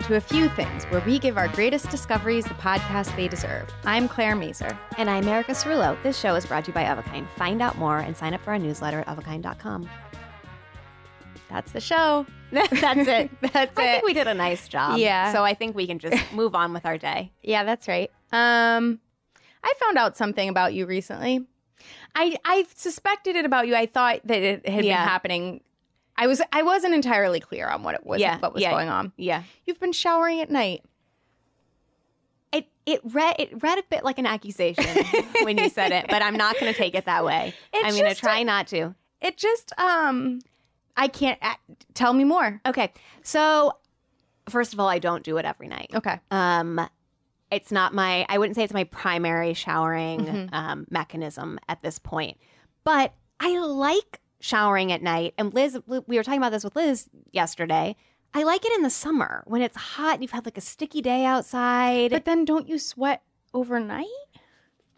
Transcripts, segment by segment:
To A Few Things, where we give our greatest discoveries the podcast they deserve. I'm Claire Mazur. And I'm Erica Cerulo. This show is brought to you by Of a Kind. Find out more and sign up for our newsletter at ofakind.com. That's the show. That's it. That's I it. think we did a nice job. Yeah. So I think we can just move on with our day. Yeah, that's right. Um, I found out something about you recently. I I suspected it about you. I thought that it had Yeah. been happening. I was I wasn't entirely clear on what it was. Yeah, what was yeah. going on. Yeah. You've been showering at night. It it read it read a bit like an accusation when you said it, but I'm not going to take it that way. It's I'm going to try not to. It just um, I can't. a tell me more. Okay. So first of all, I don't do it every night. Okay. Um, it's not my. I wouldn't say it's my primary showering Mhm. um, mechanism at this point, but I like showering at night. And Liz, we were talking about this with Liz yesterday. I like it in the summer when it's hot and you've had like a sticky day outside. But then don't you sweat overnight?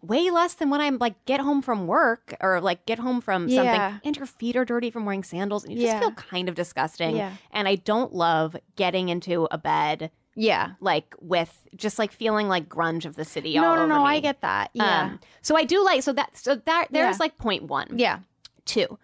way less than when I'm like get home from work or like get home from Yeah. something and your feet are dirty from wearing sandals and you just feel kind of disgusting. Yeah. And I don't love getting into a bed Yeah. like with just like feeling like grunge of the city. No, all no, no. me. I get that. Yeah. Um, so I do like so that so that there's Yeah. like point one. yeah. Two,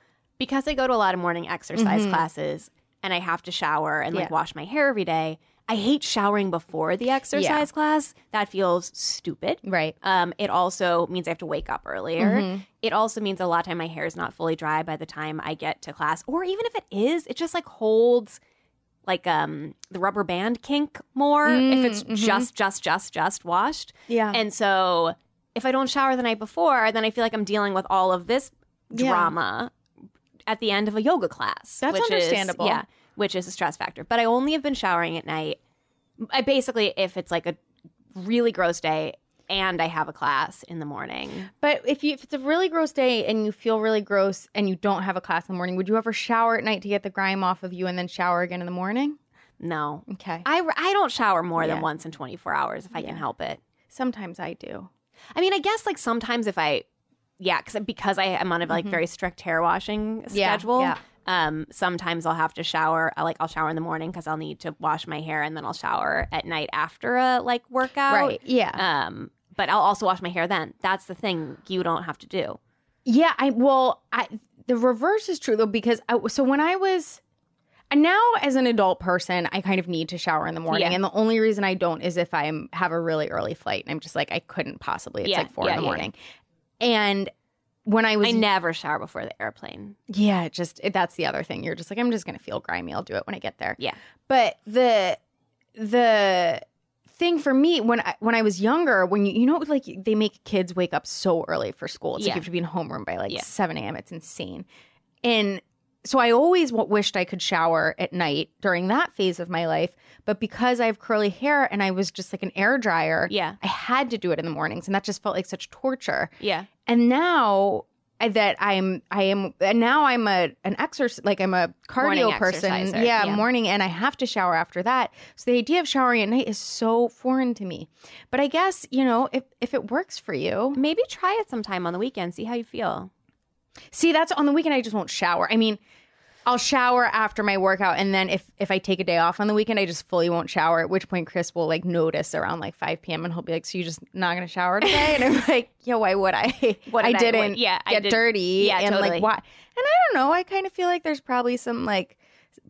because I go to a lot of morning exercise Mhm. classes and I have to shower and like Yeah. wash my hair every day. I hate showering before the exercise class. That feels stupid. Right. Um, it also means I have to wake up earlier. Mhm. It also means a lot of time my hair is not fully dry by the time I get to class, or even if it is, it just like holds like um the rubber band kink more if it's Mm, mhm. just just just just washed. Yeah. And so if I don't shower the night before, then I feel like I'm dealing with all of this Yeah. drama at the end of a yoga class. That's which is- understandable. yeah, which is a stress factor. But I only have been showering at night. I basically, if it's like a really gross day and I have a class in the morning, But if you if it's a really gross day and you feel really gross and you don't have a class in the morning, would you ever shower at night to get the grime off of you and then shower again in the morning? no. Okay. I, I don't shower more Yeah. than once in 24 hours if I Yeah. can help it. Sometimes I do. I mean, I guess like sometimes if I, yeah, cause, because I am on a like very strict hair washing Mm-hmm. Yeah, schedule. yeah. Um, sometimes I'll have to shower. I like I'll shower in the morning because I'll need to wash my hair, and then I'll shower at night after a like workout. Right. Yeah. Um, but I'll also wash my hair then. That's the thing you don't have to do. Yeah, I well, I the reverse is true though because I, so when I was and now as an adult person, I kind of need to shower in the morning, Yeah. and the only reason I don't is if I have a really early flight, and I'm just like I couldn't possibly. It's Yeah, like four yeah, in the yeah, morning, and when I was I never shower before the airplane. yeah, just it, that's the other thing. You're just like I'm just gonna feel grimy. I'll do it when I get there. Yeah. But the the thing for me when I, when I was younger, when you you know like they make kids wake up so early for school, it's like you have to be in homeroom by like Yeah. seven a.m. It's insane, and so I always w- wished I could shower at night during that phase of my life. But because I have curly hair and I was just like an air dryer, Yeah. I had to do it in the mornings, and that just felt like such torture. Yeah. And now, that I'm I am and now I'm a an exercise like I'm a cardio person. Yeah, yeah. morning and I have to shower after that. So the idea of showering at night is so foreign to me. But I guess, you know, if if it works for you. Maybe try it sometime on the weekend. See how you feel. See, that's on the weekend I just won't shower. I mean, I'll shower after my workout and then if if I take a day off on the weekend, I just fully won't shower. At which point Chris will like notice around like 5 p.m. and he'll be like, "So you're just not gonna shower today?" And I'm like, "Yeah, why would I? What I did I- didn't. yeah, I get did- dirty. yeah, and totally. like why? And I don't know. I kind of feel like there's probably some like."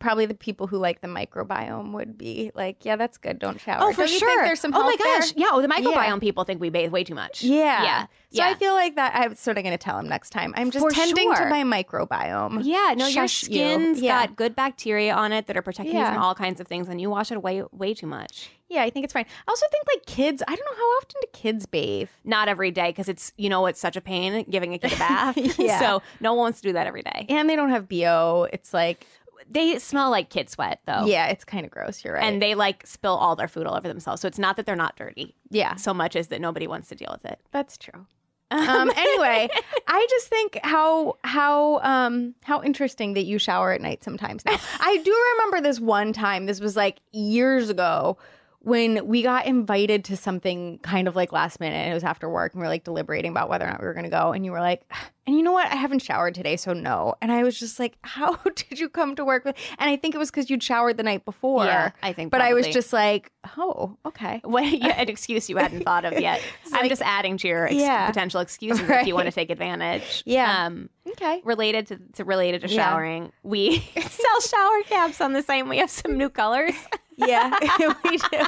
Probably the people who like the microbiome would be like, yeah, that's good. Don't shower. Oh, for Don't you sure. There's some oh my health there? gosh. Yeah. Oh, the microbiome Yeah. people think we bathe way too much. Yeah. Yeah. So I feel like that I'm sort of going to tell him next time. I'm just For tending sure. to my microbiome. Yeah, no, your Shush you. skin's Yeah. got good bacteria on it that are protecting you from all kinds of things, and you wash it way way too much. Yeah, I think it's fine. I also think like kids, I don't know how often do kids bathe? Not every day because it's you know it's such a pain giving a kid a bath. Yeah. so no one wants to do that every day. And they don't have BO. It's like, They smell like kid sweat though. yeah, it's kind of gross. You're right. And they like spill all their food all over themselves. So it's not that they're not dirty yeah, so much as that nobody wants to deal with it. that's true. um, anyway, I just think how how um how interesting that you shower at night sometimes. Now, I do remember this one time. This was like years ago when we got invited to something kind of like last minute. It was after work, and we were like deliberating about whether or not we were going to go. And you were like, "And you know what? I haven't showered today, so no." And I was just like, "How did you come to work with?" And I think it was because you'd showered the night before. Yeah, I think But I was just like, "Oh, okay." What, yeah, an excuse you hadn't thought of yet. I'm just adding to your ex- Yeah. potential excuses if you want to take advantage. Yeah. Um, Okay. related to, to related to Yeah. showering, we sell shower caps on the site We have some new colors. Yeah, we do.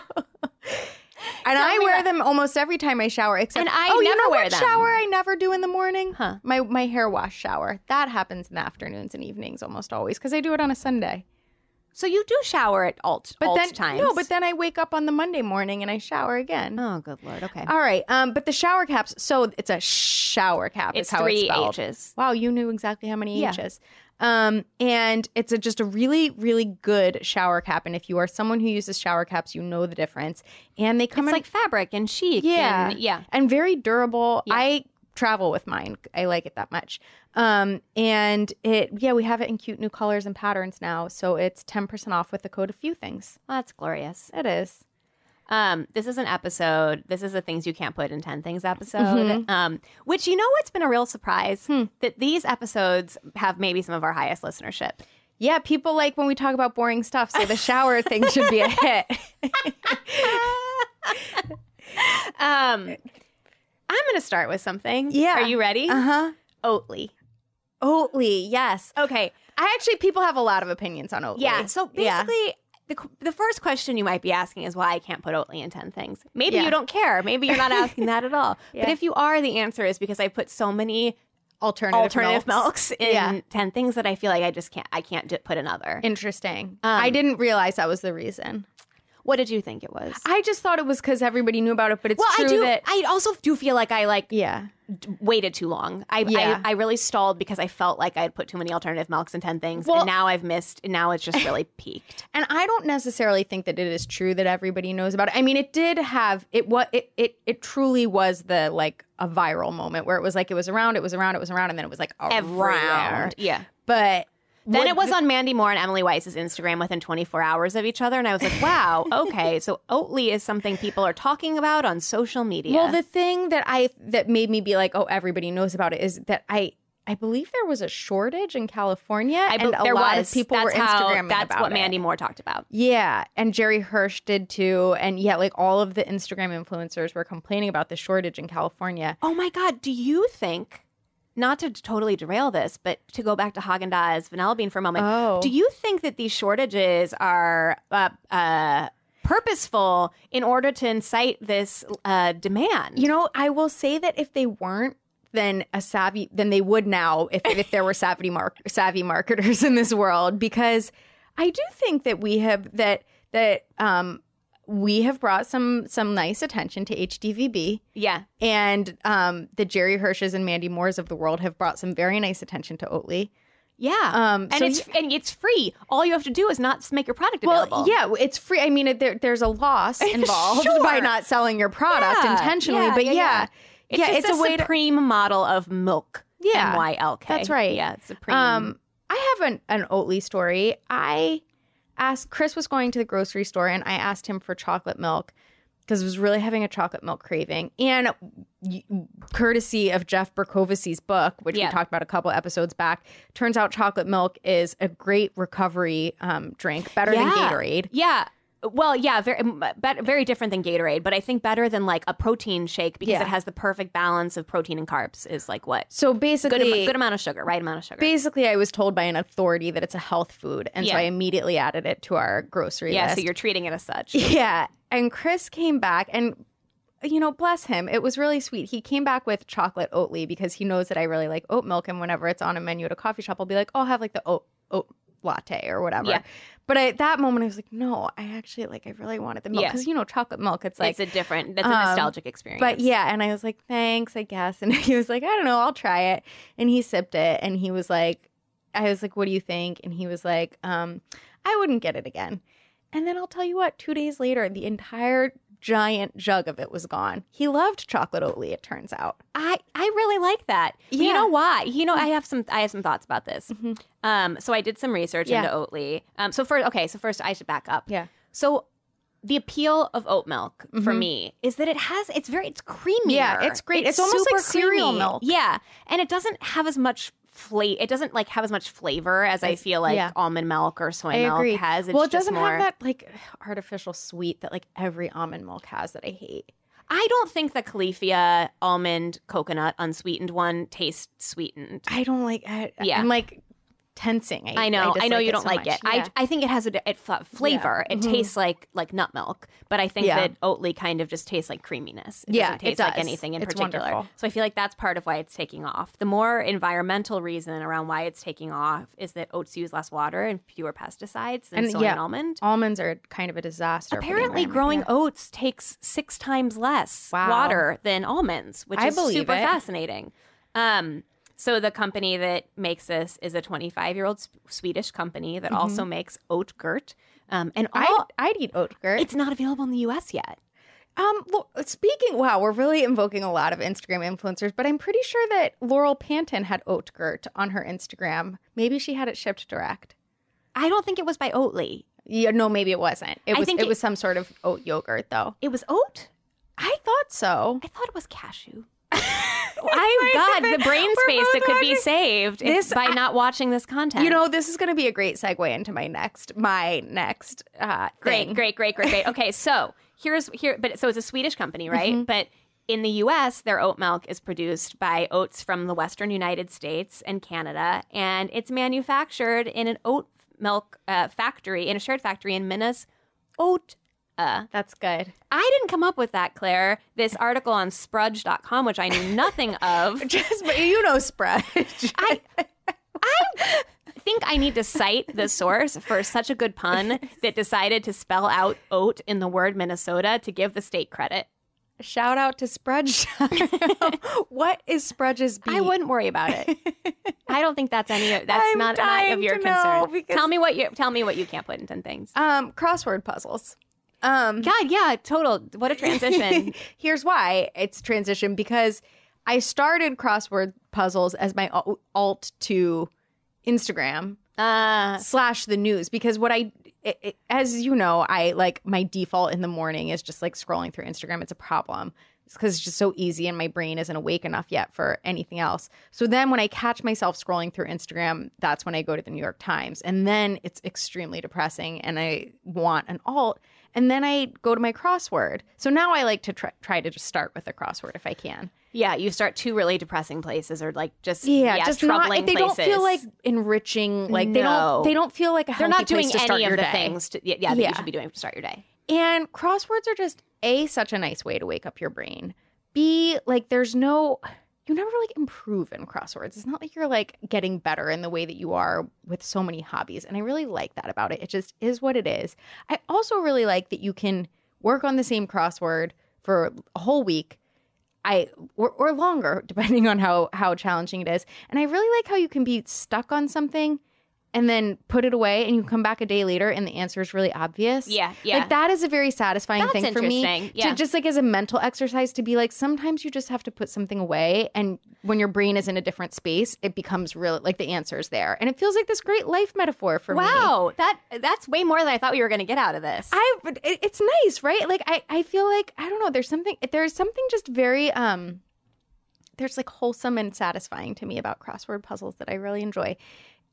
And I wear about- them almost every time I shower. Except, And I oh, you never know wear what them. shower I never do in the morning? Huh. My my hair wash shower that happens in the afternoons and evenings almost always because I do it on a Sunday. So you do shower at alt, But alt then times. no, but then I wake up on the Monday morning and I shower again. oh, good lord. Okay, All right, um, but the shower caps. So it's a shower cap. it's is how three it's spelled. H's. Wow, you knew exactly how many Yeah. H's. Um, and it's a, just a really, really good shower cap. And if you are someone who uses shower caps, you know the difference. And they come It's in like fabric and chic. yeah, and, yeah. and very durable. Yeah. I travel with mine. I like it that much. Um, and it, yeah, we have it in cute new colors and patterns now. So it's ten percent off with the code a few things. Well, that's glorious. It is. Um, this is an episode. This is a things you can't put in ten things episode. Mm-hmm. Um, which you know what's been a real surprise Hmm. that these episodes have maybe some of our highest listenership. Yeah, people like when we talk about boring stuff. So the shower thing should be a hit. Um, I'm going to start with something. Yeah. Are you ready? Uh huh. Oatly. Oatly, yes. Okay. I actually people have a lot of opinions on Oatly. Yeah. So Yeah. The, the first question you might be asking is why I can't put Oatly in 10 things. Maybe Yeah. you don't care. Maybe you're not asking that at all. Yeah. But if you are, the answer is because I put so many alternative alternative milks. milks, in Yeah. 10 things that I feel like I just can't, I can't put another. Interesting. Um, I didn't realize that was the reason. What did you think it was? I just thought it was because everybody knew about it, but it's well, true I do. that I also do feel like I like yeah. d- waited too long. I, Yeah. I I really stalled because I felt like I had put too many alternative milks in ten things, Well- and now I've missed. And now it's just really peaked. And I don't necessarily think that it is true that everybody knows about it. I mean, it did have it. What it it it truly was the like a viral moment where it was like it was around, it was around, it was around, and then it was like around. Everywhere. Yeah. But Then what it was the- on Mandy Moore and Emily Weiss's Instagram within 24 hours of each other, and I was like, "Wow, okay." So Oatly is something people are talking about on social media. Well, the thing that I that made me be like, oh, everybody knows about it is that I I believe there was a shortage in California, I and be- a there lot was. of people that's were how, Instagramming That's about what it. Mandy Moore talked about. Yeah, and Geri Hirsch did too, and yeah, like all of the Instagram influencers were complaining about the shortage in California. Oh my God, do you think? Not to totally derail this, but to go back to Haagen Dazs vanilla bean for a moment. Oh. Do you think that these shortages are uh, uh, purposeful in order to incite this uh, demand? You know, I will say that if they weren't, then a savvy, then they would now if if there were savvy mark savvy marketers in this world, because I do think that we have that that um we have brought some some nice attention to HDVB. yeah. And um, the Geri Hirsches and Mandy Moores of the world have brought some very nice attention to Oatly. Yeah. Um, and so it's and it's free. All you have to do is not make your product Well, available. yeah, it's free. I mean, it- there, there's a loss involved Sure. by not selling your product Yeah, intentionally, yeah, but yeah, yeah. It's yeah, it's a, a way to supreme model of milk. Yeah, M Y L K. that's right. Yeah, it's Supreme. Um, I have an, an Oatly story. I asked Chris was going to the grocery store and I asked him for chocolate milk because I was really having a chocolate milk craving. And courtesy of Jeff Berkovic's book, which Yeah. we talked about a couple episodes back, turns out chocolate milk is a great recovery um, drink, better than Gatorade. Yeah. Well, yeah, very, very different than Gatorade, but I think better than like a protein shake because Yeah. it has the perfect balance of protein and carbs. Is like what So good, basically, am- good amount of sugar, right amount of sugar. basically, I was told by an authority that it's a health food, and so I immediately added it to our grocery yeah, list. so you're treating it as such. Yeah. And Chris came back and you know, bless him. It was really sweet. He came back with chocolate Oatly because he knows that I really like oat milk and whenever it's on a menu at a coffee shop, I'll be like, "Oh, I'll have like the oat oat latte or whatever." Yeah. But at that moment I was like, "No, I actually like I really wanted the milk Yeah. cuz you know, chocolate milk it's like it's a different. That's a um, nostalgic experience. but yeah, and I was like, thanks, I guess. And he was like, I don't know, I'll try it. And he sipped it and he was like, I was like, what do you think? And he was like, um, I wouldn't get it again. And then I'll tell you what, two days later, the entire giant jug of it was gone. He loved chocolate Oatly, it turns out. I I really like that. But You know why? You know, I have some I have some thoughts about this. Mhm. Um, so I did some research Yeah. into Oatly. Um, so first, okay, so first I should back up. Yeah. So the appeal of oat milk for Mhm. me is that it has it's very it's creamy. Yeah, it's great. It's almost like cereal milk. Yeah, and it doesn't have as much flavor. It doesn't like have as much flavor as I feel like yeah. almond milk or soy I milk agree. has. It's well, it doesn't more, have that like artificial sweet that like every almond milk has that I hate. I don't think the Califia almond coconut unsweetened one tastes sweetened. I don't like I, Yeah. I'm like tensing. I know, I, know you don't so like much. it. Yeah. I, I think it has a it, f- flavor. It Mhm. tastes like like nut milk, but I think Yeah. that Oatly kind of just tastes like creaminess. It Yeah, doesn't it taste like anything in It's particular. wonderful. So I feel like that's part of why it's taking off. The more environmental reason around why it's taking off is that oats use less water and fewer pesticides than And soy yeah, and almond. almonds are kind of a disaster. Apparently, growing yeah. oats takes six times less Wow. water than almonds, which I is super it. fascinating. Um, so the company that makes this is a 25 year old Swedish company that also makes oat gurt. Um, and all, Mm-hmm. I'd, I'd eat oat gurt. it's not available in the U.S. yet. um, speaking, wow, we're really invoking a lot of Instagram influencers, but I'm pretty sure that Laurel Pantin had oat gurt on her Instagram. Maybe she had it shipped direct. I don't think it was by Oatly. Yeah, no, maybe it wasn't. It I was. think it, it- was some sort of oat yogurt, though. It was oat. I thought so. I thought it was cashew. I God, the brain space that could be saved This- by not watching this content. You know, this is going to be a great segue into my next, my next. Uh, Great, great, great, great, great. Okay, so here's here, but so it's a Swedish company, right? Mm-hmm. But in the U.S., their oat milk is produced by oats from the Western United States and Canada, and it's manufactured in an oat milk uh, factory in a shared factory in Minnesota. Uh, That's good. I didn't come up with that, Claire. This article on Sprudge.com, which I knew nothing of. Just, but you know, Sprudge. I, I think I need to cite the source for such a good pun that decided to spell out oat in the word Minnesota to give the state credit. Shout out to Sprudge. what is Sprudge's beat? I wouldn't worry about it. I don't think that's any. Of, That's not, not of your concern. Tell me what you tell me what you can't put in ten things. Um, crossword puzzles. Um, God, yeah, total. What a transition. Here's why it's transition because I started crossword puzzles as my alt to Instagram uh, slash the news because what I, it, it- as you know, I like my default in the morning is just like scrolling through Instagram. It's a problem. It's because it's just so easy and my brain isn't awake enough yet for anything else. So then when I catch myself scrolling through Instagram, that's when I go to the New York Times. And then it's extremely depressing and I want an alt. And then I go to my crossword. So now I like to try, try to just start with a crossword if I can. yeah, you start two really depressing places, or like just Yeah, yeah, just not. troubling They places. don't feel like enriching. Like they No. don't. They don't feel like a they're not doing any of the day. things. To, yeah, yeah, that Yeah. you should be doing to start your day. And crosswords are just A, such a nice way to wake up your brain. B, like there's no you never like improve in crosswords. It's not like you're like getting better in the way that you are with so many hobbies. And I really like that about it. It just is what it is. I also really like that you can work on the same crossword for a whole week. I or, or longer, depending on how how challenging it is. And I really like how you can be stuck on something and then put it away and you come back a day later and the answer is really obvious. Yeah, yeah. Like that is a very satisfying That's thing for me. yeah. To just like as a mental exercise to be like sometimes you just have to put something away and when your brain is in a different space, it becomes real like the answer is there. And it feels like this great life metaphor for me. Wow, that that's way more than I thought we were going to get out of this. I it- it's nice, right? Like I I feel like I don't know, there's something there's something just very um there's like wholesome and satisfying to me about crossword puzzles that I really enjoy.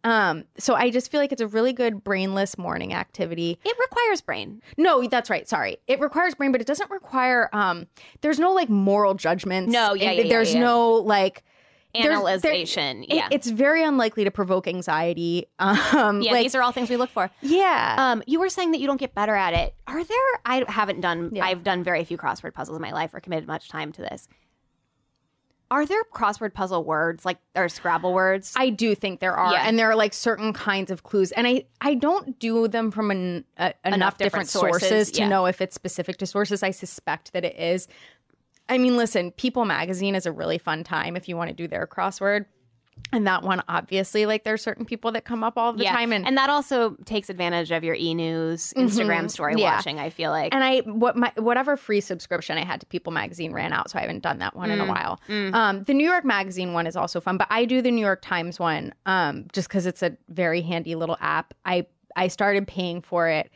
Um so I just feel like it's a really good brainless morning activity. it requires brain. No, that's right. Sorry. It requires brain, but it doesn't require um there's no like moral judgments. No, yeah, yeah, yeah, there's yeah. no like there's- there- Analyzation. it- yeah. it's very unlikely to provoke anxiety. Um yeah, like, these are all things we look for. yeah. Um, you were saying that you don't get better at it. Are there? I haven't done. Yeah. I've done very few crossword puzzles in my life, or committed much time to this. Are there crossword puzzle words like or Scrabble words? I do think there are, Yeah. and there are like certain kinds of clues, and I I don't do them from an, uh, enough, different, different sources, sources, to yeah. know if it's specific to sources. I suspect that it is. I mean, listen, People Magazine is a really fun time if you want to do their crossword, and that one obviously, like there's certain people that come up all the yeah, time, and and that also takes advantage of your e news, Instagram story Yeah. watching. I feel like. and I what my whatever free subscription I had to People Magazine ran out, so I haven't done that one Mm, in a while. Um, the New York Magazine one is also fun, but I do the New York Times one um, just because it's a very handy little app. I I started paying for it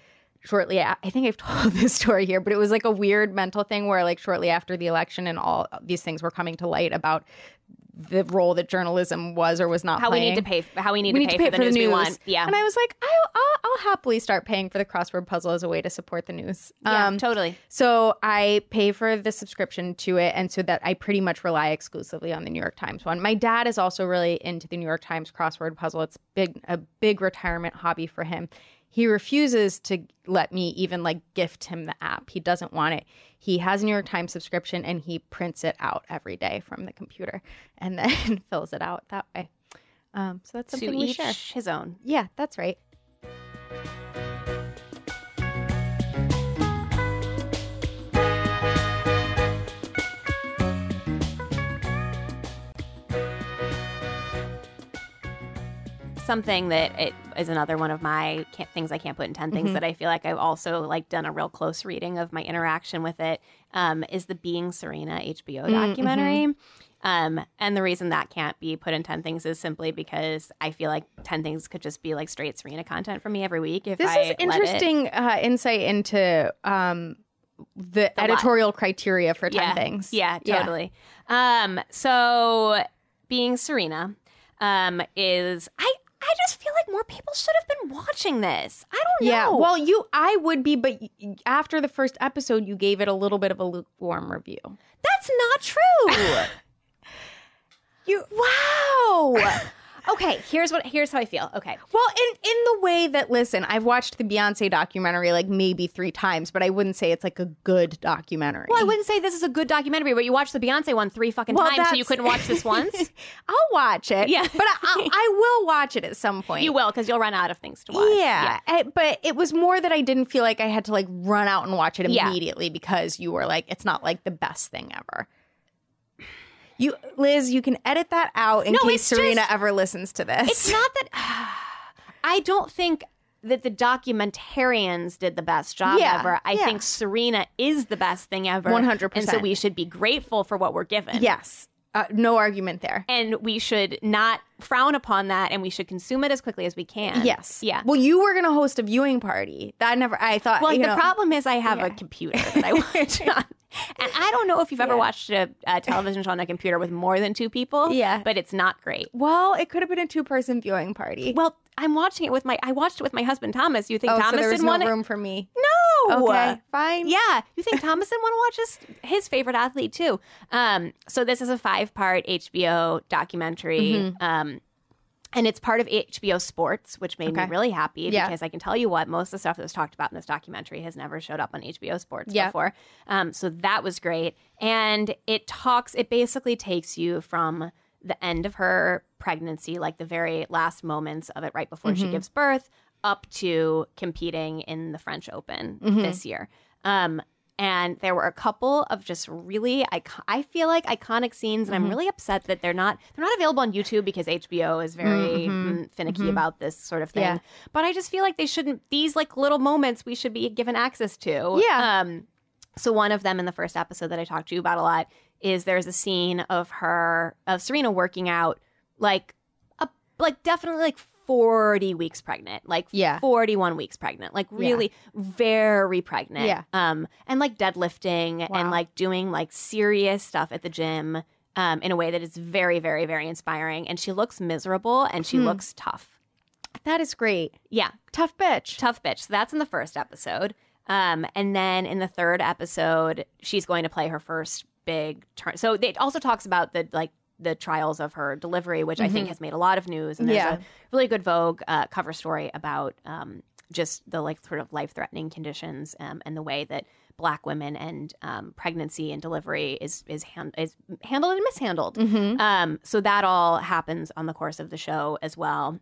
shortly. a- I think I've told this story here, but it was like a weird mental thing where like shortly after the election and all these things were coming to light about the role that journalism was or was not how we need to pay. How we need we to, need pay to pay for the news, we want. Yeah. And I was like, I'll, I'll, I'll happily start paying for the crossword puzzle as a way to support the news. yeah. Um, totally. so I pay for the subscription to it, and so that I pretty much rely exclusively on the New York Times one. My dad is also really into the New York Times crossword puzzle. It's big, a big retirement hobby for him. He refuses to let me even like gift him the app. He doesn't want it. He has a New York Times subscription and he prints it out every day from the computer and then fills it out that way. Um, so that's To something we each share. his own. Yeah, that's right. something that it is another one of my can't, things I can't put in 10 things Mm-hmm. that I feel like I've also like done a real close reading of my interaction with it um, is the Being Serena HBO Mm, documentary. mm-hmm. Um, and the reason that can't be put in 10 things is simply because I feel like 10 things could just be like straight Serena content for me every week if This I is interesting uh, insight into um, the, editorial criteria for 10 yeah. things. Yeah, totally. Um, so being Serena um, is I I just feel like more people should have been watching this. I don't know. Yeah. Well, you, I would be, but after the first episode, you gave it a little bit of a lukewarm review. that's not true. You, wow. okay, here's what here's how I feel. Okay. well, in in the way that, listen, I've watched the Beyonce documentary like maybe three times, but I wouldn't say it's like a good documentary. Well, I wouldn't say this is a good documentary, but you watched the Beyonce one three fucking Well, times, so you couldn't watch this once. I'll watch it. Yeah. but I, I'll, I will watch it at some point. you will, because you'll run out of things to watch. Yeah, eh, but it was more that I didn't feel like I had to like run out and watch it Yeah. immediately because you were like, it's not like the best thing ever. You, Liz, you can edit that out in No, case Serena just- ever listens to this. It's not that I don't think that the documentarians did the best job Yeah, ever. I yeah. think Serena is the best thing ever. 100%. And so we should be grateful for what we're given. yes, uh, no argument there. And we should not frown upon that and we should consume it as quickly as we can. Yes. Yeah. Well, you were gonna host a viewing party. That never. I thought. Well, the know, problem is I have a computer that I watch on. And I don't know if you've ever Yeah. watched a, a television show on a computer with more than two people. Yeah. But it's not great. Well, it could have been a two-person viewing party. Well, I'm watching it with my I watched it with my husband Thomas. You think oh, Thomas so didn't no want room for me. No. Okay, fine. Yeah. You think Thomas didn't want to watch this? His favorite athlete too. Um, so this is a five part HBO documentary. Mm-hmm. Um, and it's part of HBO Sports, which made Okay. me really happy Yeah. because I can tell you what, most of the stuff that was talked about in this documentary has never showed up on HBO Sports Yeah. before. Um, so that was great. And it talks, it basically takes you from the end of her pregnancy, like the very last moments of it right before Mm-hmm. she gives birth, up to competing in the French Open Mm-hmm. this year. Um, and there were a couple of just really icon- I feel like iconic scenes and I'm really upset that they're not they're not available on YouTube because HBO is very mm, finicky about this sort of thing. Yeah. But I just feel like they shouldn't these like little moments we should be given access to. Yeah. Um so one of them in the first episode that I talked to you about a lot is there's a scene of her of Serena working out like a like definitely like 40 weeks pregnant like Yeah. 41 weeks pregnant like really very pregnant Yeah. um and like deadlifting Wow. and like doing like serious stuff at the gym um in a way that is very very very inspiring and she looks miserable and Hmm. she looks tough That is great. yeah Tough bitch. tough bitch. So that's in the first episode. Um, and then in the third episode, she's going to play her first big turn. So it also talks about the like the trials of her delivery, which I think has made a lot of news. And there's Yeah. a really good Vogue uh, cover story about um, just the like sort of life threatening conditions um, and the way that Black women and um, pregnancy and delivery is is, hand, is handled and mishandled. Um, so that all happens on the course of the show as well.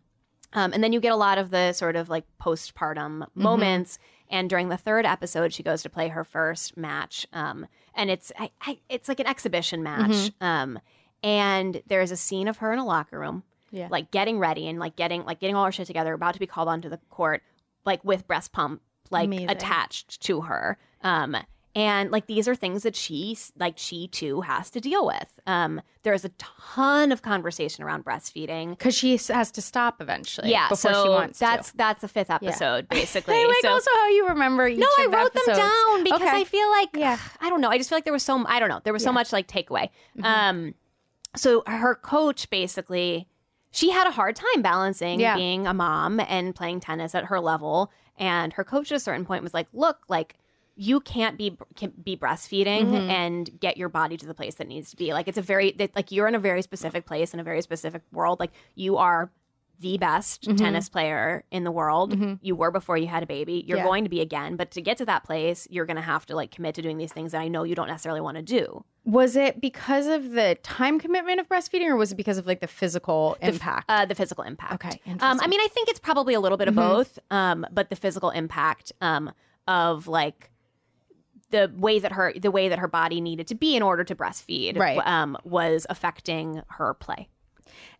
Um, and then you get a lot of the sort of like postpartum moments. And during the third episode, she goes to play her first match, um, and it's I, I, it's like an exhibition match. Um, and there's a scene of her in a locker room, Yeah. like getting ready and like getting like getting all her shit together, about to be called onto the court, like with breast pump like Amazing. attached to her. Um, and like these are things that she like she too has to deal with. Um, there's a ton of conversation around breastfeeding. Because she has to stop eventually. Yeah, before so she wants that's to. that's the fifth episode basically. I like so, also how you remember each no, I of the wrote them down because Okay. I feel like Yeah. I don't know. I just feel like there was so I don't know. There was so much like takeaway. Um, so her coach basically, she had a hard time balancing Yeah. being a mom and playing tennis at her level. And her coach at a certain point was like, "Look, like." You can't be can be breastfeeding and get your body to the place that needs to be. Like it's a very like you're in a very specific place in a very specific world. Like you are the best tennis player in the world. You were before you had a baby. You're Yeah. going to be again. But to get to that place, you're going to have to like commit to doing these things that I know you don't necessarily want to do. Was it because of the time commitment of breastfeeding, or was it because of like the physical impact? Uh, the physical impact. Okay, Um, I. Mm-hmm. mean, I think it's probably a little bit of both. Um, but the physical impact um, of like the way that her the way that her body needed to be in order to breastfeed Right. um, was affecting her play.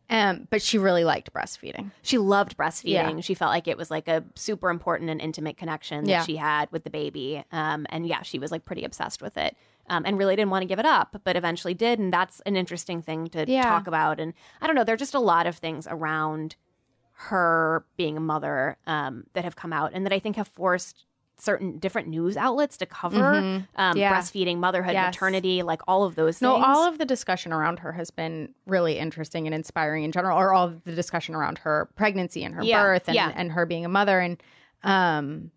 um, but she really liked breastfeeding. She loved breastfeeding. Yeah. She felt like it was like a super important and intimate connection that Yeah. she had with the baby. Um, and yeah, she was like pretty obsessed with it. Um, and really didn't want to give it up, but eventually did. And that's an interesting thing to Yeah. talk about. And I don't know, there are just a lot of things around her being a mother um, that have come out and that I think have forced certain different news outlets to cover um, Mm-hmm. Yeah. breastfeeding, motherhood, Yes. maternity, like all of those No, things. all of the discussion around her has been really interesting and inspiring in general, or all of the discussion around her pregnancy and her Yeah, birth and, yeah. and her being a mother and um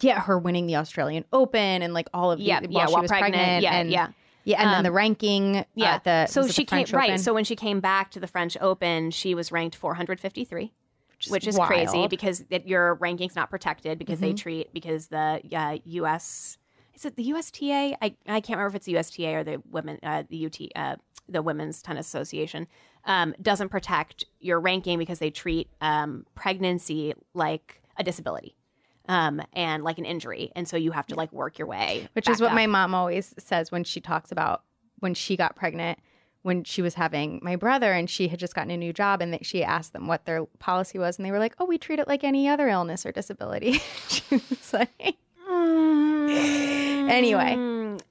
yeah, her winning the Australian Open and like all of the Yeah, while yeah, she while was pregnant, pregnant, yeah, and yeah. yeah, and then Um, the ranking, Yeah. uh, the so she came French right. So when she came back to the French Open, she was ranked 453, which is, crazy wild. Mm-hmm. because it, your ranking's not protected because they treat because the uh, U.S. Is it the USTA? I, I can't remember if it's the USTA or the women uh, the UT uh, the Women's Tennis Association um, doesn't protect your ranking because they treat um, pregnancy like a disability. Um, and like an injury, and so you have to like work your way, which is what up. my mom always says when she talks about when she got pregnant when she was having my brother and she had just gotten a new job and that she asked them what their policy was and they were like oh we treat it like any other illness or disability. She was like anyway.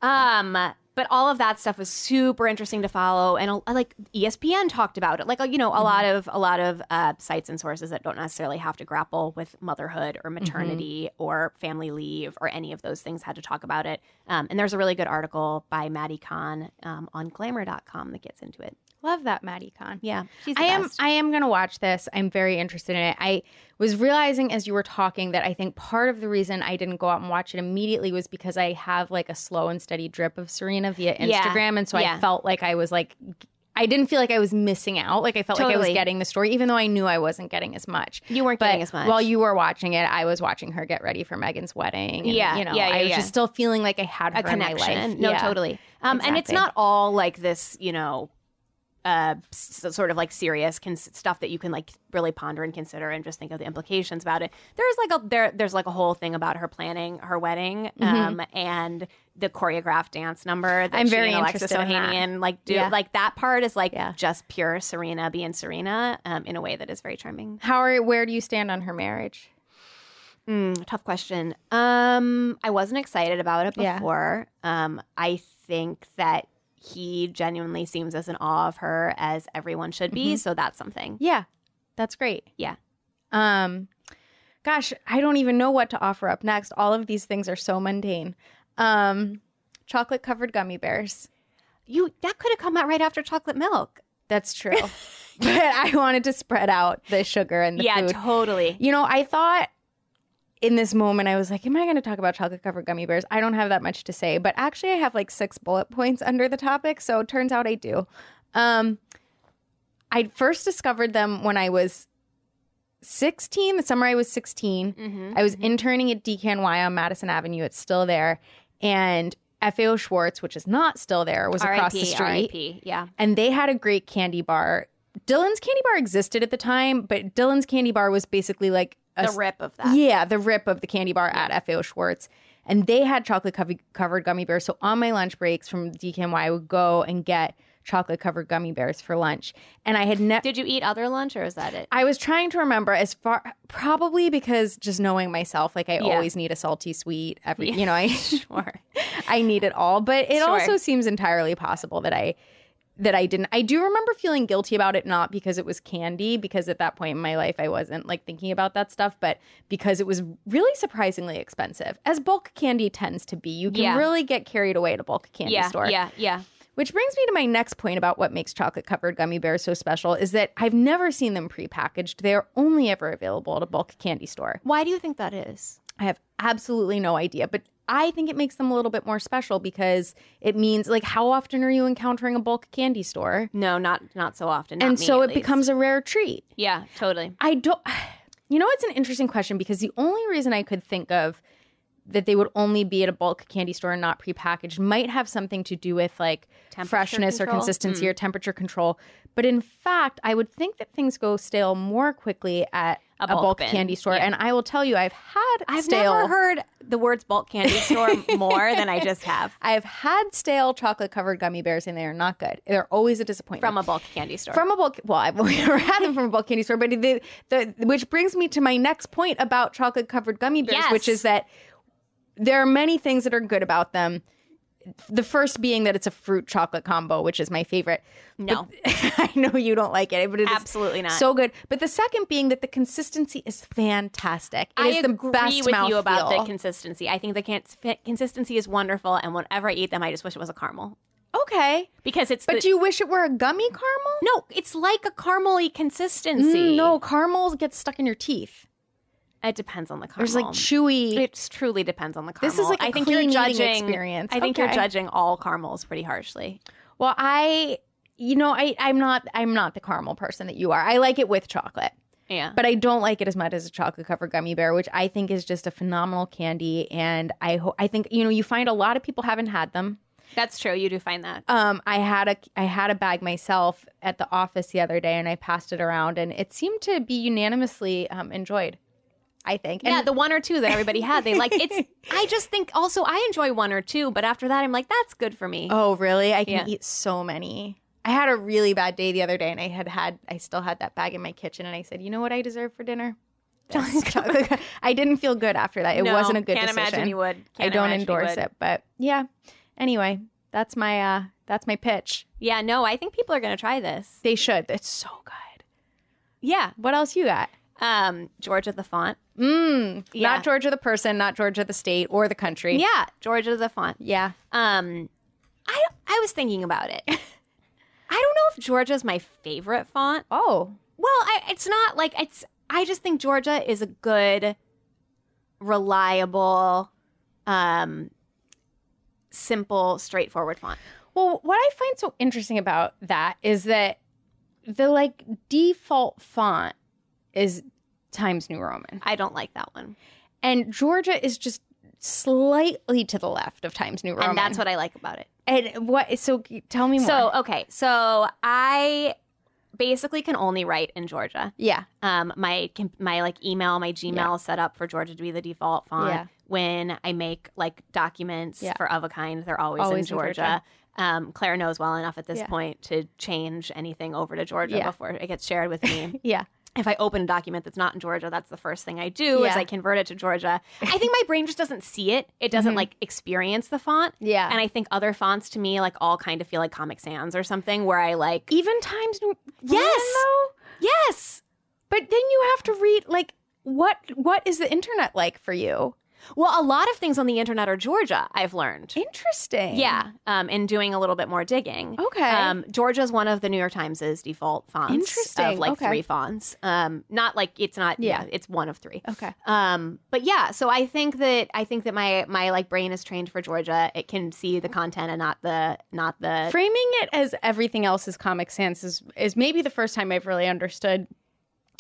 Um, but all of that stuff was super interesting to follow, and uh, like ESPN talked about it. Like uh, you know, a lot Mm-hmm. of a lot of uh, sites and sources that don't necessarily have to grapple with motherhood or Mm-hmm. maternity or family leave or any of those things had to talk about it. Um, and there's a really good article by Mattie Kahn um, on Glamour.com that gets into it. Love that Mattie Kahn. Yeah, she's I am best. I am gonna watch this. I'm very interested in it. I was realizing as you were talking that I think part of the reason I didn't go out and watch it immediately was because I have like a slow and steady drip of Serena via Yeah. Instagram. And so Yeah. I felt like I was like I didn't feel like I was missing out. Like I felt like I was getting the story, even though I knew I wasn't getting as much. You weren't But getting as much. While you were watching it, I was watching her get ready for Meghan's wedding. and, Yeah, You know, yeah, yeah, I was yeah. just still feeling like I had her a connection. life. No, Yeah. totally. Um, And it's not all like this, you know, uh, sort of like serious cons- stuff that you can like really ponder and consider and just think of the implications about it. There's like a there there's like a whole thing about her planning her wedding um, and the choreographed dance number. That Mm-hmm. I'm very and Alexis interested in that. Ohanian like do. Yeah. Like that part is like Yeah. just pure Serena being Serena um, in a way that is very charming. How are where do you stand on her marriage? Mm, tough question. Um, I wasn't excited about it Yeah. before. Um, I think that he genuinely seems as in awe of her as everyone should be. So that's something. Yeah, that's great. Yeah. Um, gosh, I don't even know what to offer up next. All of these things are so mundane. Um, chocolate covered gummy bears. You that could have come out right after chocolate milk. That's true. but I wanted to spread out the sugar and the yeah, food. totally. You know, I thought in this moment, I was like, am I going to talk about chocolate covered gummy bears? I don't have that much to say, but actually, I have like six bullet points under the topic. So it turns out I do. Um, I first discovered them when I was 16, the summer I was 16. Mm-hmm. I was interning at DKNY on Madison Avenue. It's still there. And FAO Schwarz, which is not still there, was across the street RIP. Yeah. and they had a great candy bar. Dylan's candy bar existed at the time, but Dylan's candy bar was basically like a The rip of that. yeah, the rip of the candy bar at FAO Schwarz. And they had chocolate covered covered gummy bears. So on my lunch breaks from DKNY, I would go and get chocolate covered gummy bears for lunch. And I had never. Did you eat other lunch or is that it? I was trying to remember as far probably because just knowing myself, like I Yeah. always need a salty sweet every you know, I Sure. I need it all. But it Sure. also seems entirely possible that I that I didn't. I do remember feeling guilty about it, not because it was candy, because at that point in my life I wasn't like thinking about that stuff, but because it was really surprisingly expensive, as bulk candy tends to be. You can Yeah. really get carried away at a bulk candy yeah. store. Yeah. Yeah. Which brings me to my next point about what makes chocolate covered gummy bears so special is that I've never seen them prepackaged. They are only ever available at a bulk candy store. Why do you think that is? I have absolutely no idea, but I think it makes them a little bit more special because it means like how often are you encountering a bulk candy store? No, not not so often. not and me, so it least. becomes a rare treat. Yeah, totally. I don't You know it's an interesting question because the only reason I could think of that they would only be at a bulk candy store and not prepackaged might have something to do with like freshness or control? consistency hmm. or temperature control. But in fact, I would think that things go stale more quickly at A a, bulk bulk, candy store. Yeah. And I will tell you, I've had I've stale. never heard the words bulk candy store more than I just have I've had stale chocolate covered gummy bears and they are not good. They're always a disappointment. from a bulk candy store. from a bulk well I've never had them from a bulk candy store but the, the which brings me to my next point about chocolate covered gummy bears Yes. which is that there are many things that are good about them the first being that it's a fruit chocolate combo which is my favorite No. But- i know you don't like it but it is Absolutely not. so good but the second being that the consistency is fantastic It I is the agree best with you about the consistency. I think the can- consistency is wonderful, and whenever I eat them, I just wish it was a caramel okay because it's. but the, do you wish it were a gummy caramel no, it's like a caramely consistency. Mm, no caramels get stuck in your teeth it depends on the caramel. there's like chewy It truly depends on the caramel. This is like a I think you're judging. experience. I think you're judging all caramels pretty harshly. Well, I, you know, I, I'm not, I'm not the caramel person that you are. I like it with chocolate, Yeah, but I don't like it as much as a chocolate covered gummy bear, which I think is just a phenomenal candy. And I, ho- I think you know, you find a lot of people haven't had them. that's true. You do find that. Um, I had a, I had a bag myself at the office the other day, and I passed it around, and it seemed to be unanimously um, enjoyed. I think. yeah, And the one or two that everybody had, they like. It's. I just think also I enjoy one or two, but after that, I'm like, that's good for me. Oh, really? I can Yeah. eat so many. I had a really bad day the other day, and I had had, I still had that bag in my kitchen, and I said, you know what I deserve for dinner? Chocolate. I didn't feel good after that. It No, wasn't a good can't decision. imagine you would. I Can't don't endorse it, but yeah. Anyway, that's my uh that's my pitch. Yeah, no, I think people are going to try this. They should. It's so good. Yeah. What else you got? Um, Georgia the font. Mm, Yeah. Not Georgia the person, not Georgia the state or the country. Yeah, Georgia the font. Yeah. Um, I I was thinking about it. I don't know if Georgia's my favorite font. Oh. Well, I, it's not like it's. I just think Georgia is a good, reliable, um, simple, straightforward font. Well, what I find so interesting about that is that the like default font is Times New Roman. I don't like that one, And Georgia is just slightly to the left of Times New Roman. and that's what I like about it. And what? So tell me more. So okay, so I basically can only write in Georgia. yeah, Um, my my like email, my Gmail Yeah. set up for Georgia to be the default font. Yeah. When I make like documents Yeah. for of a kind, they're always, Always in in Georgia. Georgia. Um, Claire knows well enough at this Yeah. point to change anything over to Georgia Yeah. before it gets shared with me. yeah. If I open a document that's not in Georgia, that's the first thing I do is I convert it to Georgia. I think my brain just doesn't see it. It doesn't like experience the font. Mm-hmm. Yeah. And I think other fonts to me like all kind of feel like Comic Sans or something where I like Even Times New Yes. Though. Yes. But then you have to read like what what is the internet like for you? Well, a lot of things on the internet are Georgia, I've learned. Interesting. Yeah, um, and doing a little bit more digging. Okay. Um, Georgia is one of the New York Times' default fonts. Interesting. Of like Okay. three fonts. Um, not like it's not. Yeah. Yeah. it's one of three. Okay. Um, but yeah, so I think that I think that my my like brain is trained for Georgia. It can see the content and not the not the. Framing it as everything else is Comic Sans is, is maybe the first time I've really understood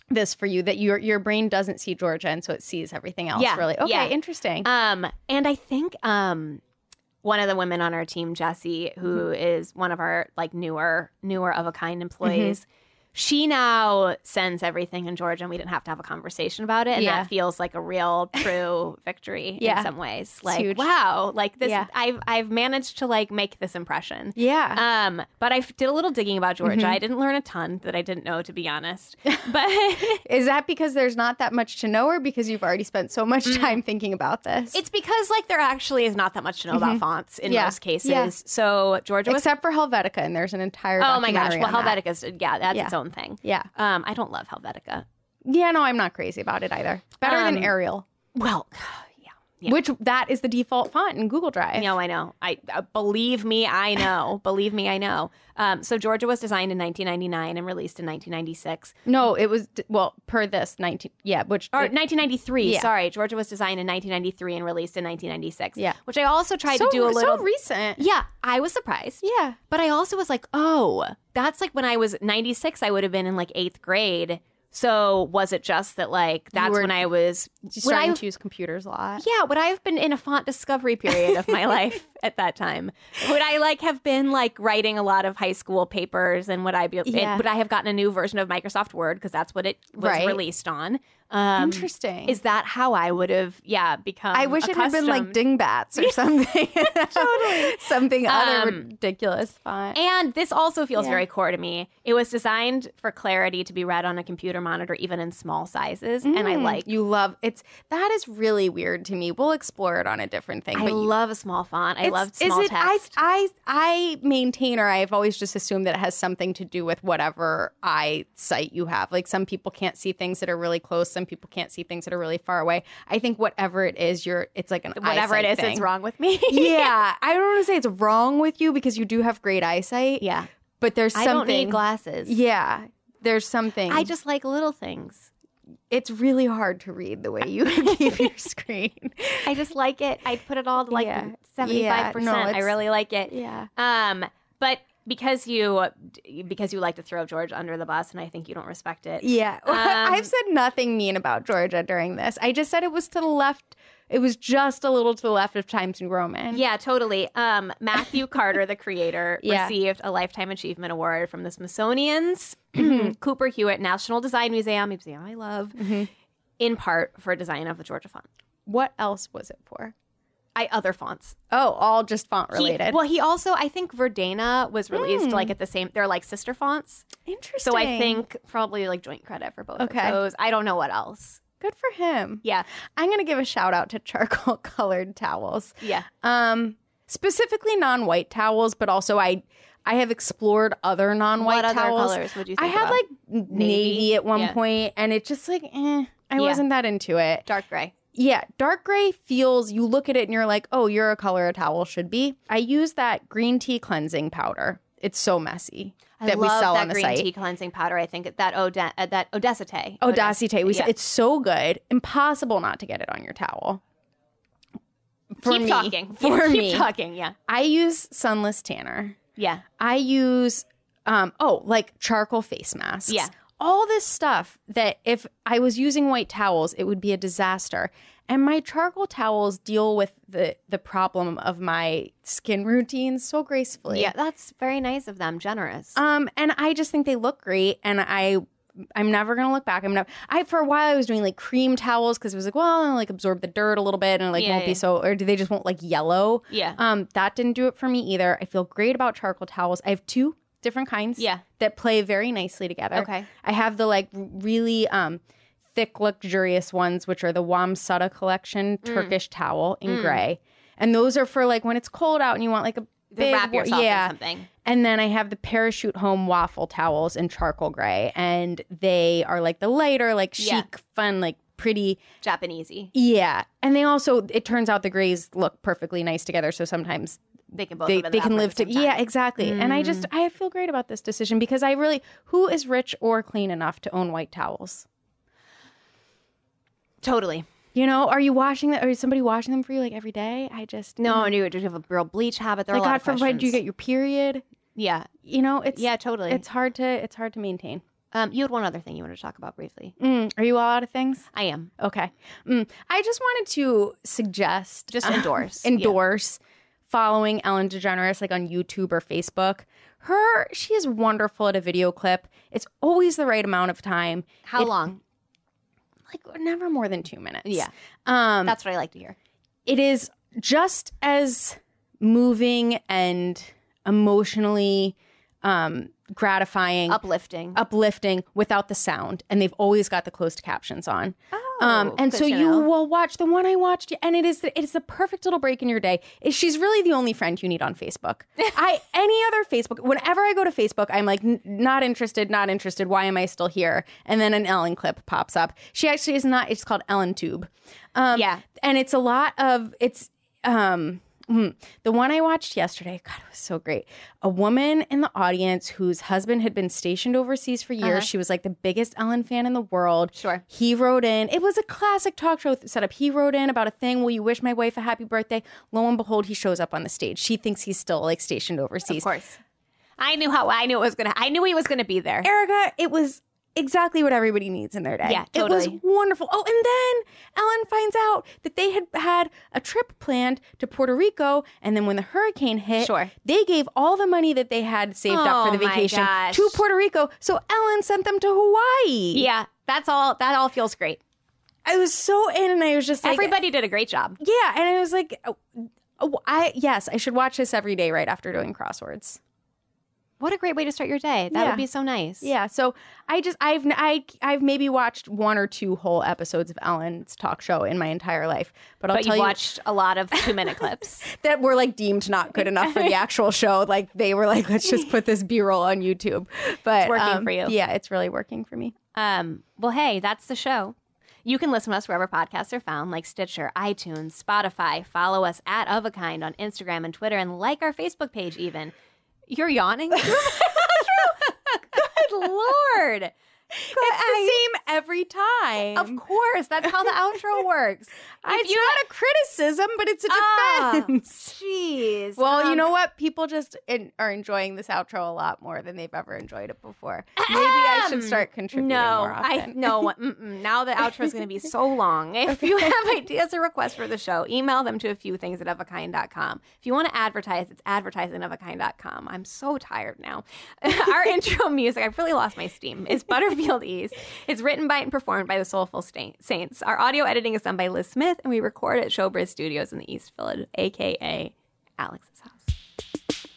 this for you that your your brain doesn't see Georgia and so it sees everything else Yeah, really. Okay, yeah. interesting. Um, and I think um, one of the women on our team, Jessie, who Mm-hmm. is one of our like newer newer of a kind employees. She now sends everything in Georgia, and we didn't have to have a conversation about it, and Yeah. that feels like a real, true victory Yeah. in some ways. Like, huge. wow, like this, Yeah. I've I've managed to like make this impression. yeah. Um, but I did a little digging about Georgia. Mm-hmm. I didn't learn a ton that I didn't know, to be honest. But is that because there's not that much to know or because you've already spent so much time thinking about this? it's because like there actually is not that much to know about fonts in Mm-hmm. Most cases. So Georgia was. Except for Helvetica and there's an entire oh my gosh! Well, on that. Yeah, that's its own thing. Yeah. Um, I don't love Helvetica. Yeah, no, I'm not crazy about it either. Better Um, than Arial, Well, yeah. Which that is the default font in Google Drive. No, I know. I uh, believe me, I know. believe me, I know. Um, so Georgia was designed in 1999 and released in 1996. No, it was well per this 19 yeah, which Or 1993. Yeah. Sorry, Georgia was designed in 1993 and released in 1996. Yeah. which I also tried so, to do a little. so recent. yeah, I was surprised. Yeah. But I also was like, oh, that's like when I was 96, I would have been in like eighth grade. So was it just that like that's when I was I starting to use computers a lot. yeah, would I have been in a font discovery period of my life at that time? Would I like have been like writing a lot of high school papers and would I be Yeah. would I have gotten a new version of Microsoft Word because that's what it was Right. released on? Um, Interesting. Is that how I would have yeah become I wish it had been like dingbats or something. totally. something other Um, ridiculous font. And this also feels Yeah. very core to me. It was designed for clarity to be read on a computer monitor, even in small sizes. And I Mm, like, you love it's that is really weird to me. We'll explore it on a different thing. I but you, love a small font. I love small is it, text. I, I I maintain or I've always just assumed that it has something to do with whatever eye sight you have. Like some people can't see things that are really close, some people can't see things that are really far away. I think whatever it is, you're it's like an Whatever it is, thing. it's wrong with me. yeah, I don't want to say it's wrong with you because you do have great eyesight. yeah. but there's something. I don't need glasses. Yeah, there's something. I just like little things. it's really hard to read the way you keep your screen. I just like it. I put it all to like seventy five Yeah, percent. I really like it. Yeah. Um, but because you because you like to throw George under the bus, and I think you don't respect it. Yeah. Um, I've said nothing mean about Georgia during this. I just said it was to the left. It was just a little to the left of Times New Roman. Yeah, totally. Um, Matthew Carter, the creator, Yeah. received a Lifetime Achievement Award from the Smithsonian's Cooper Hewitt National Design Museum, museum I love, in part for design of the Georgia font. What else was it for? I other fonts. Oh, all just font He- related. well, he also I think Verdana was released like at the same. They're like sister fonts, Interesting. so I think probably like joint credit for both Okay. of those. I don't know what else. good for him. Yeah, I'm going to give a shout out to charcoal colored towels. yeah. Um, specifically non-white towels, but also I I have explored other non-white What other towels. colors would you Think I had about? like navy, at one Yeah. point, and it just like eh, I Yeah. wasn't that into it. Dark gray. Yeah, dark gray feels you look at it and you're like, oh, you're a color a towel should be. I use that green tea cleansing powder. It's so messy that we sell that on the green site. tea cleansing powder. I think that Ode- uh, that Odacite. Audacity. We Yeah. it's so good. Impossible not to get it on your towel. For keep me, talking. For Yeah, me, keep talking. Yeah, I use sunless tanner. yeah. I use um oh, like charcoal face masks. Yeah. All this stuff that if I was using white towels, it would be a disaster. And my charcoal towels deal with the the problem of my skin routine so gracefully. Yeah, that's very nice of them. Generous. Um, and I just think they look great, and I. I'm never gonna look back. I'm never. I for a while I was doing like cream towels because it was like, well, I'll, like absorb the dirt a little bit and like Yeah, won't be so, or do they just won't like yellow? Yeah. Um, that didn't do it for me either. I feel great about charcoal towels. I have two different kinds. Yeah. That play very nicely together. Okay. I have the like really um thick, luxurious ones, which are the Wamsutta collection Mm. Turkish towel in gray, and those are for like when it's cold out and you want like a big wrap yourself yeah. in something. And then I have the parachute home waffle towels in charcoal gray, and they are like the lighter, like chic, Yeah. fun, like pretty. Japanesey. Yeah, and they also it turns out the grays look perfectly nice together. So sometimes They can both. they, live they can live to yeah exactly. And I Mm. just I feel great about this decision because I really who is rich or clean enough to own white towels. Totally. You know, are you washing them? Or is somebody washing them for you like every day? I just No, you do you have a real bleach habit. There are Like a lot God forbid you get your period. Yeah. You know, it's Yeah, totally. It's hard to it's hard to maintain. Um, you had one other thing you wanted to talk about briefly. Mm, are you all out of things? I am. Okay. Mm, I just wanted to suggest, Just endorse. endorse following Ellen DeGeneres like on YouTube or Facebook. Her, she is wonderful at a video clip. It's always the right amount of time. How It- long? Like never more than two minutes. Yeah. Um, That's what I like to hear. it is just as moving and emotionally um, gratifying Uplifting. uplifting without the sound and they've always got the closed captions on um Oh, and so you know. will watch the one i watched and it is the, it is the perfect little break in your day. Is she's really the only friend you need on facebook. I any other facebook whenever i go to facebook i'm like "N- not interested not interested. Why am i still here? And then an ellen clip pops up. She actually is not it's called ellen tube. Um Yeah. and it's a lot of it's um mm, the one I watched yesterday, God, it was so great. A woman in the audience whose husband had been stationed overseas for years. She was like the biggest Ellen fan in the world. Uh-huh. Sure. He wrote in. It was a classic talk show setup. He wrote in about a thing. Will you wish my wife a happy birthday? Lo and behold, he shows up on the stage. She thinks he's still like stationed overseas. Of course. I knew how I knew it was gonna I knew he was gonna be there. Erica, it was exactly what everybody needs in their day. Yeah, It was wonderful. Oh, and then Ellen finds out that they had had a trip planned to Puerto Rico, and then when the hurricane hit, Sure. they gave all the money that they had saved up for Oh the vacation to Puerto Rico. So Ellen sent them to Hawaii. Yeah, that's all that all feels great. I was so in, and I was just like, Everybody did a great job. yeah, and I was like, oh, oh, I yes, I should watch this every day right after doing crosswords. What a great way to start your day. That Yeah. would be so nice. Yeah, so I just I've I I've maybe watched one or two whole episodes of Ellen's talk show in my entire life, but I'll But tell you watched a lot of two minute clips. that were like deemed not good enough for the actual show. Like they were like, let's just put this B roll on YouTube. But It's working um, for you. Yeah, it's really working for me. Um, well, hey, that's the show. You can listen to us wherever podcasts are found, like Stitcher, iTunes, Spotify. Follow us at Of a Kind on Instagram and Twitter, and like our Facebook page. Even you're yawning. Good lord! It's the same every time. Of course, that's how the outro works. it's you- not a criticism, but it's a Ah, defense. Jeez. Well, you Um, know what? People just in, are enjoying this outro a lot more than they've ever enjoyed it before. Maybe I should start contributing No, more I no. Now the outro is going to be so long. If you have ideas or requests for the show, email them to a few things at ofakind.com. If you want to advertise, it's advertising at ofakind.com. I'm so tired now. Our intro music, I've really lost my steam, is Butterfield East. It's written by and performed by the Soulful Saints. Our audio editing is done by Liz Smith, and we record at Showbiz Studios in the East Village, aka Alex's house.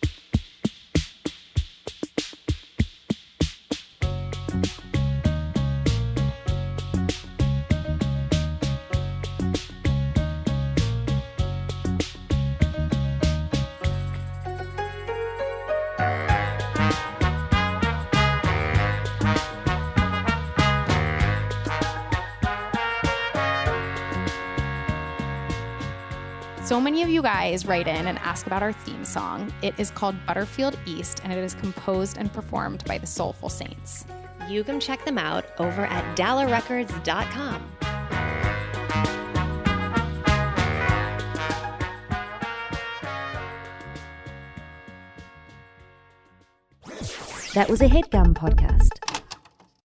So many of you guys write in and ask about our theme song. It is called Butterfield East and it is composed and performed by the Soulful Saints. You can check them out over at dallarecords.com. That was a headgum podcast.